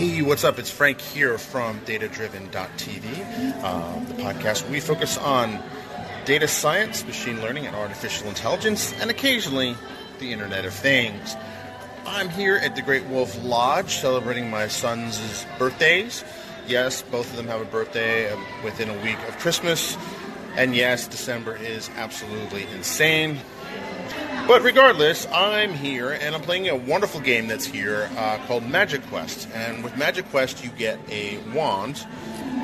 Hey, what's up? It's Frank here from datadriven.tv, uh, the podcast we focus on data science, machine learning, and artificial intelligence, and occasionally the Internet of Things. I'm here at the Great Wolf Lodge celebrating my son's birthdays. Yes, both of them have a birthday um, within a week of Christmas. And yes, December is absolutely insane. But regardless, I'm here and I'm playing a wonderful game that's here uh, called MagiQuest. And with MagiQuest, you get a wand,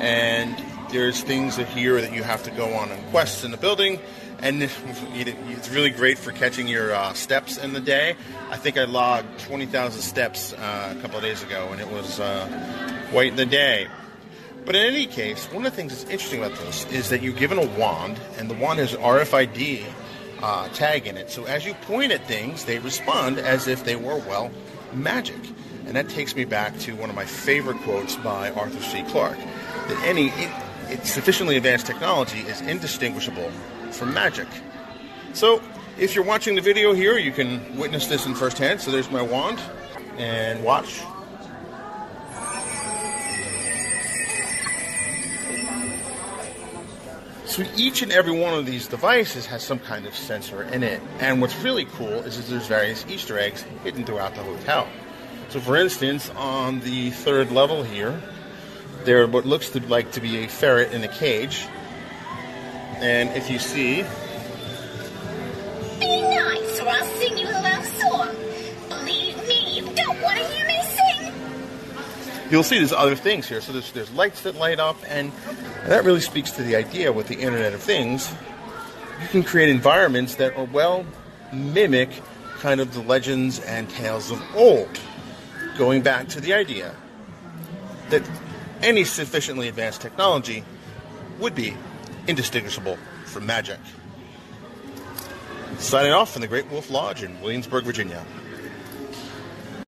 and there's things that here that you have to go on and quests in the building. And it's really great for catching your uh, steps in the day. I think I logged 20,000 steps uh, a couple of days ago, and it was uh, quite the day. But in any case, one of the things that's interesting about this is that you're given a wand, and the wand has RFID uh, tag in it. So as you point at things, they respond as if they were, well, magic. And that takes me back to one of my favorite quotes by Arthur C. Clarke that any it, sufficiently advanced technology is indistinguishable from magic. So if you're watching the video here, you can witness this in firsthand. So there's my wand, and watch. So each and every one of these devices has some kind of sensor in it. And what's really cool is that there's various Easter eggs hidden throughout the hotel. So for instance, on the third level here, there what looks to like to be a ferret in a cage. And if you see Be nice or I'll sing you you'll see there's other things here. So there's, there's lights that light up, and that really speaks to the idea with the Internet of Things. You can create environments that are well mimic kind of the legends and tales of old, going back to the idea that any sufficiently advanced technology would be indistinguishable from magic. Signing off from the Great Wolf Lodge in Williamsburg, Virginia.